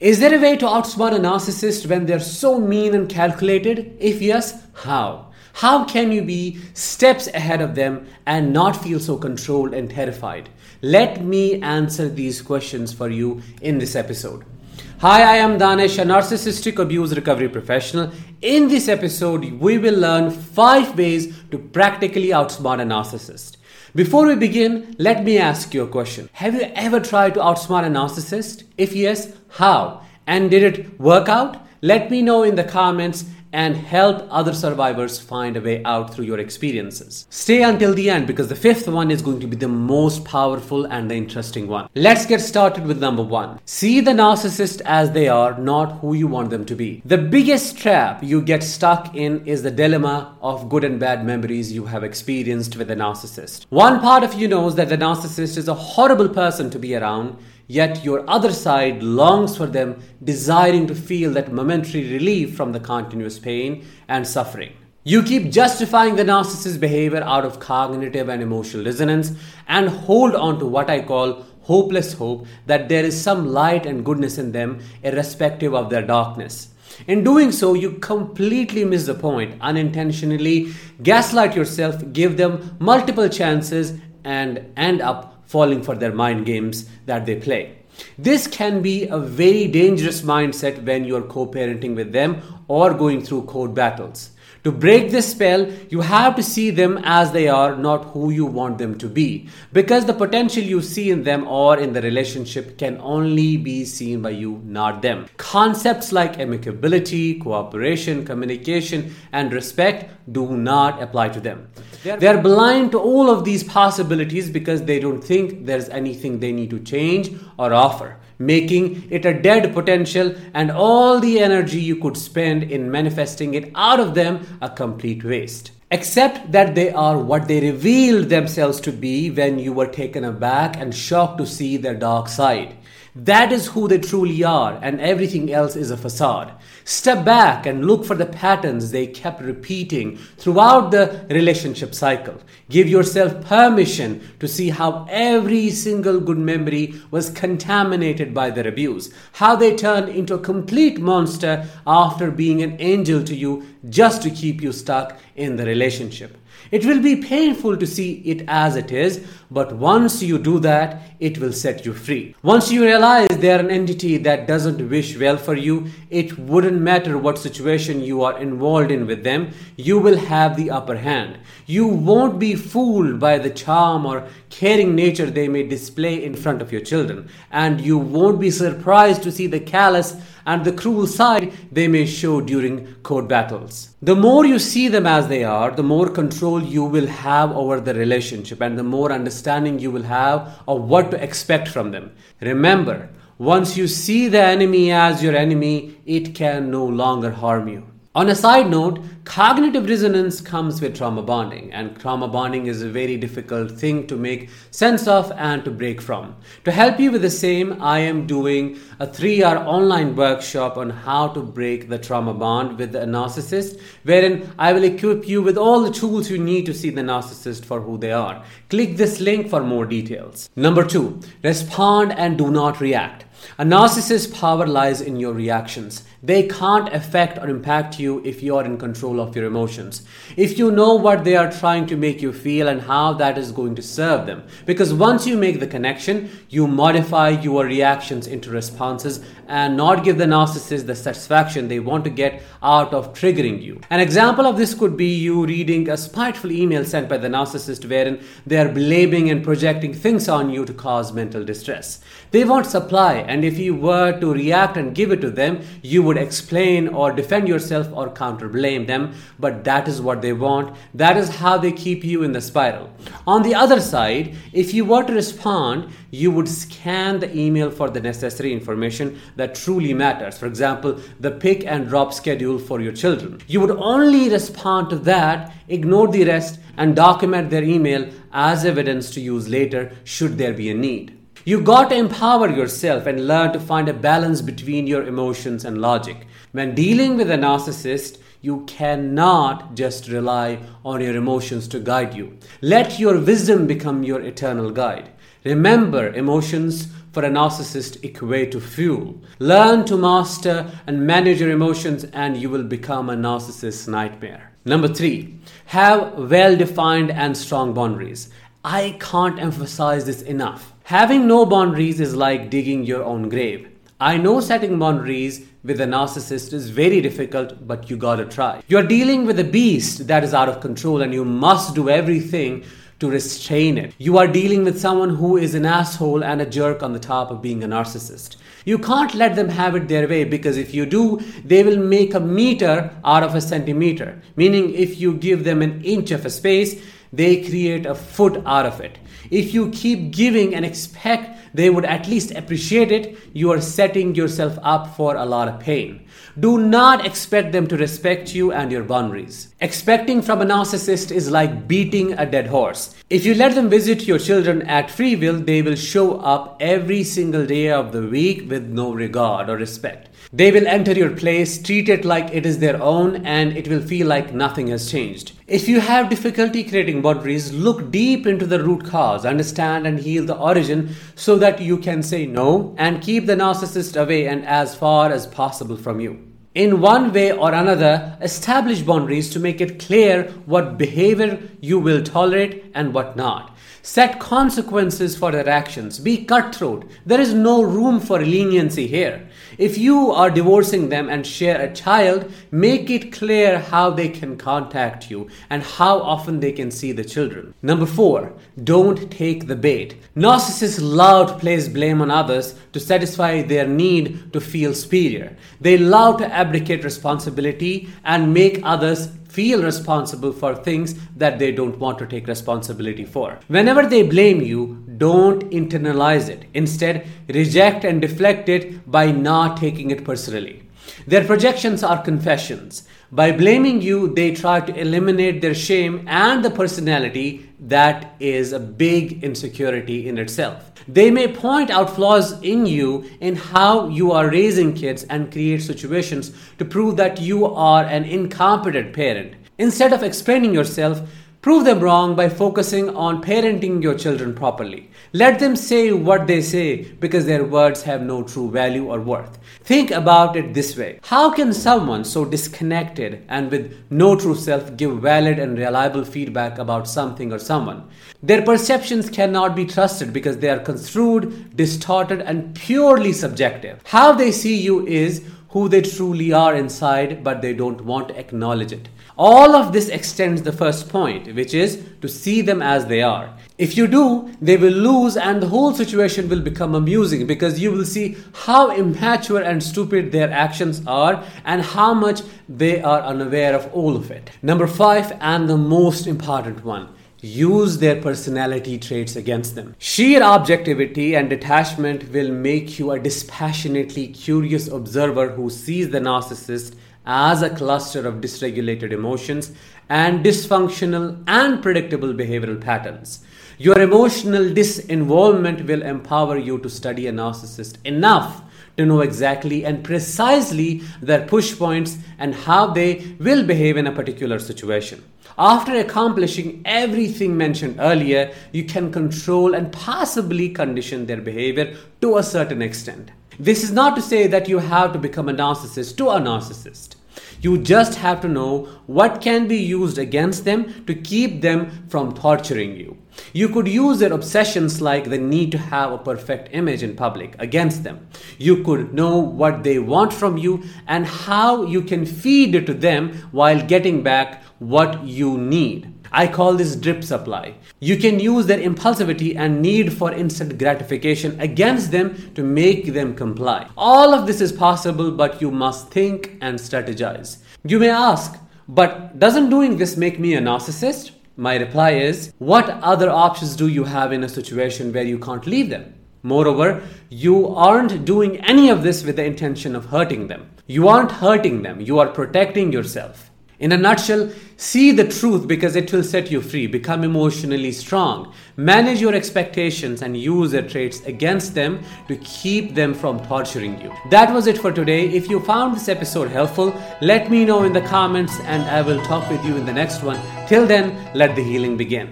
Is there a way to outsmart a narcissist when they're so mean and calculated? If yes, how? How can you be steps ahead of them and not feel so controlled and terrified? Let me answer these questions for you in this episode. Hi, I am Danesh, a narcissistic abuse recovery professional. In this episode, we will learn five ways to practically outsmart a narcissist. Before we begin, let me ask you a question. Have you ever tried to outsmart a narcissist? If yes, how? And did it work out? Let me know in the comments and help other survivors find a way out through your experiences. Stay until the end because the fifth one is going to be the most powerful and the interesting one. Let's get started with number one. See the narcissist as they are, not who you want them to be. The biggest trap you get stuck in is the dilemma of good and bad memories you have experienced with a narcissist. One part of you knows that the narcissist is a horrible person to be around Yet your other side longs for them, desiring to feel that momentary relief from the continuous pain and suffering. You keep justifying the narcissist's behavior out of cognitive and emotional dissonance and hold on to what I call hopeless hope that there is some light and goodness in them, irrespective of their darkness. In doing so, you completely miss the point, unintentionally gaslight yourself, give them multiple chances, and end up falling for their mind games that they play. This can be a very dangerous mindset when you're co parenting with them or going through code battles. To break this spell, you have to see them as they are, not who you want them to be. Because the potential you see in them or in the relationship can only be seen by you, not them. Concepts like amicability, cooperation, communication, and respect do not apply to them. They are blind to all of these possibilities because they don't think there's anything they need to change or offer making it a dead potential and all the energy you could spend in manifesting it out of them a complete waste. Except that they are what they revealed themselves to be when you were taken aback and shocked to see their dark side. That is who they truly are, and everything else is a facade. Step back and look for the patterns they kept repeating throughout the relationship cycle. Give yourself permission to see how every single good memory was contaminated by their abuse, how they turned into a complete monster after being an angel to you just to keep you stuck in the relationship. It will be painful to see it as it is, but once you do that, it will set you free. Once you realize they are an entity that doesn't wish well for you, it wouldn't matter what situation you are involved in with them, you will have the upper hand. You won't be fooled by the charm or caring nature they may display in front of your children, and you won't be surprised to see the callous and the cruel side they may show during court battles. The more you see them as they are, the more control you will have over the relationship and the more understanding you will have of what to expect from them. Remember, once you see the enemy as your enemy, it can no longer harm you. On a side note, cognitive dissonance comes with trauma bonding, and trauma bonding is a very difficult thing to make sense of and to break from. To help you with the same, I am doing a three hour online workshop on how to break the trauma bond with a narcissist, wherein I will equip you with all the tools you need to see the narcissist for who they are. Click this link for more details. Number two, respond and do not react. A narcissist's power lies in your reactions. They can't affect or impact you if you are in control of your emotions. If you know what they are trying to make you feel and how that is going to serve them. Because once you make the connection, you modify your reactions into responses and not give the narcissist the satisfaction they want to get out of triggering you. An example of this could be you reading a spiteful email sent by the narcissist wherein they are blaming and projecting things on you to cause mental distress. They want supply, and if you were to react and give it to them, you would explain or defend yourself or counter blame them, but that is what they want. That is how they keep you in the spiral. On the other side, if you were to respond, you would scan the email for the necessary information that truly matters. For example, the pick and drop schedule for your children. You would only respond to that, ignore the rest, and document their email as evidence to use later should there be a need. You got to empower yourself and learn to find a balance between your emotions and logic. When dealing with a narcissist, you cannot just rely on your emotions to guide you. Let your wisdom become your eternal guide. Remember, emotions for a narcissist equate to fuel. Learn to master and manage your emotions, and you will become a narcissist's nightmare. Number three, have well defined and strong boundaries. I can't emphasize this enough. Having no boundaries is like digging your own grave. I know setting boundaries with a narcissist is very difficult, but you gotta try. You're dealing with a beast that is out of control, and you must do everything to restrain it. You are dealing with someone who is an asshole and a jerk on the top of being a narcissist. You can't let them have it their way because if you do, they will make a meter out of a centimeter. Meaning, if you give them an inch of a space, they create a foot out of it. If you keep giving and expect they would at least appreciate it, you are setting yourself up for a lot of pain. Do not expect them to respect you and your boundaries. Expecting from a narcissist is like beating a dead horse. If you let them visit your children at free will, they will show up every single day of the week with no regard or respect. They will enter your place, treat it like it is their own, and it will feel like nothing has changed. If you have difficulty creating boundaries, look deep into the root cause, understand and heal the origin so that you can say no and keep the narcissist away and as far as possible from you. In one way or another, establish boundaries to make it clear what behavior you will tolerate and what not. Set consequences for their actions. Be cutthroat. There is no room for leniency here. If you are divorcing them and share a child, make it clear how they can contact you and how often they can see the children. Number four, don't take the bait. Narcissists love to place blame on others to satisfy their need to feel superior. They love to abdicate responsibility and make others feel responsible for things that they don't want to take responsibility for. Whenever they blame you, don't internalize it. Instead, reject and deflect it by not taking it personally. Their projections are confessions. By blaming you, they try to eliminate their shame and the personality that is a big insecurity in itself. They may point out flaws in you in how you are raising kids and create situations to prove that you are an incompetent parent. Instead of explaining yourself, Prove them wrong by focusing on parenting your children properly. Let them say what they say because their words have no true value or worth. Think about it this way How can someone so disconnected and with no true self give valid and reliable feedback about something or someone? Their perceptions cannot be trusted because they are construed, distorted, and purely subjective. How they see you is who they truly are inside, but they don't want to acknowledge it. All of this extends the first point, which is to see them as they are. If you do, they will lose, and the whole situation will become amusing because you will see how immature and stupid their actions are and how much they are unaware of all of it. Number five, and the most important one use their personality traits against them. Sheer objectivity and detachment will make you a dispassionately curious observer who sees the narcissist as a cluster of dysregulated emotions and dysfunctional and predictable behavioral patterns. Your emotional disinvolvement will empower you to study a narcissist enough to know exactly and precisely their push points and how they will behave in a particular situation. After accomplishing everything mentioned earlier, you can control and possibly condition their behavior to a certain extent. This is not to say that you have to become a narcissist to a narcissist. You just have to know what can be used against them to keep them from torturing you. You could use their obsessions like the need to have a perfect image in public against them. You could know what they want from you and how you can feed it to them while getting back what you need. I call this drip supply. You can use their impulsivity and need for instant gratification against them to make them comply. All of this is possible, but you must think and strategize. You may ask, but doesn't doing this make me a narcissist? My reply is, what other options do you have in a situation where you can't leave them? Moreover, you aren't doing any of this with the intention of hurting them. You aren't hurting them, you are protecting yourself. In a nutshell, see the truth because it will set you free. Become emotionally strong. Manage your expectations and use their traits against them to keep them from torturing you. That was it for today. If you found this episode helpful, let me know in the comments and I will talk with you in the next one. Till then, let the healing begin.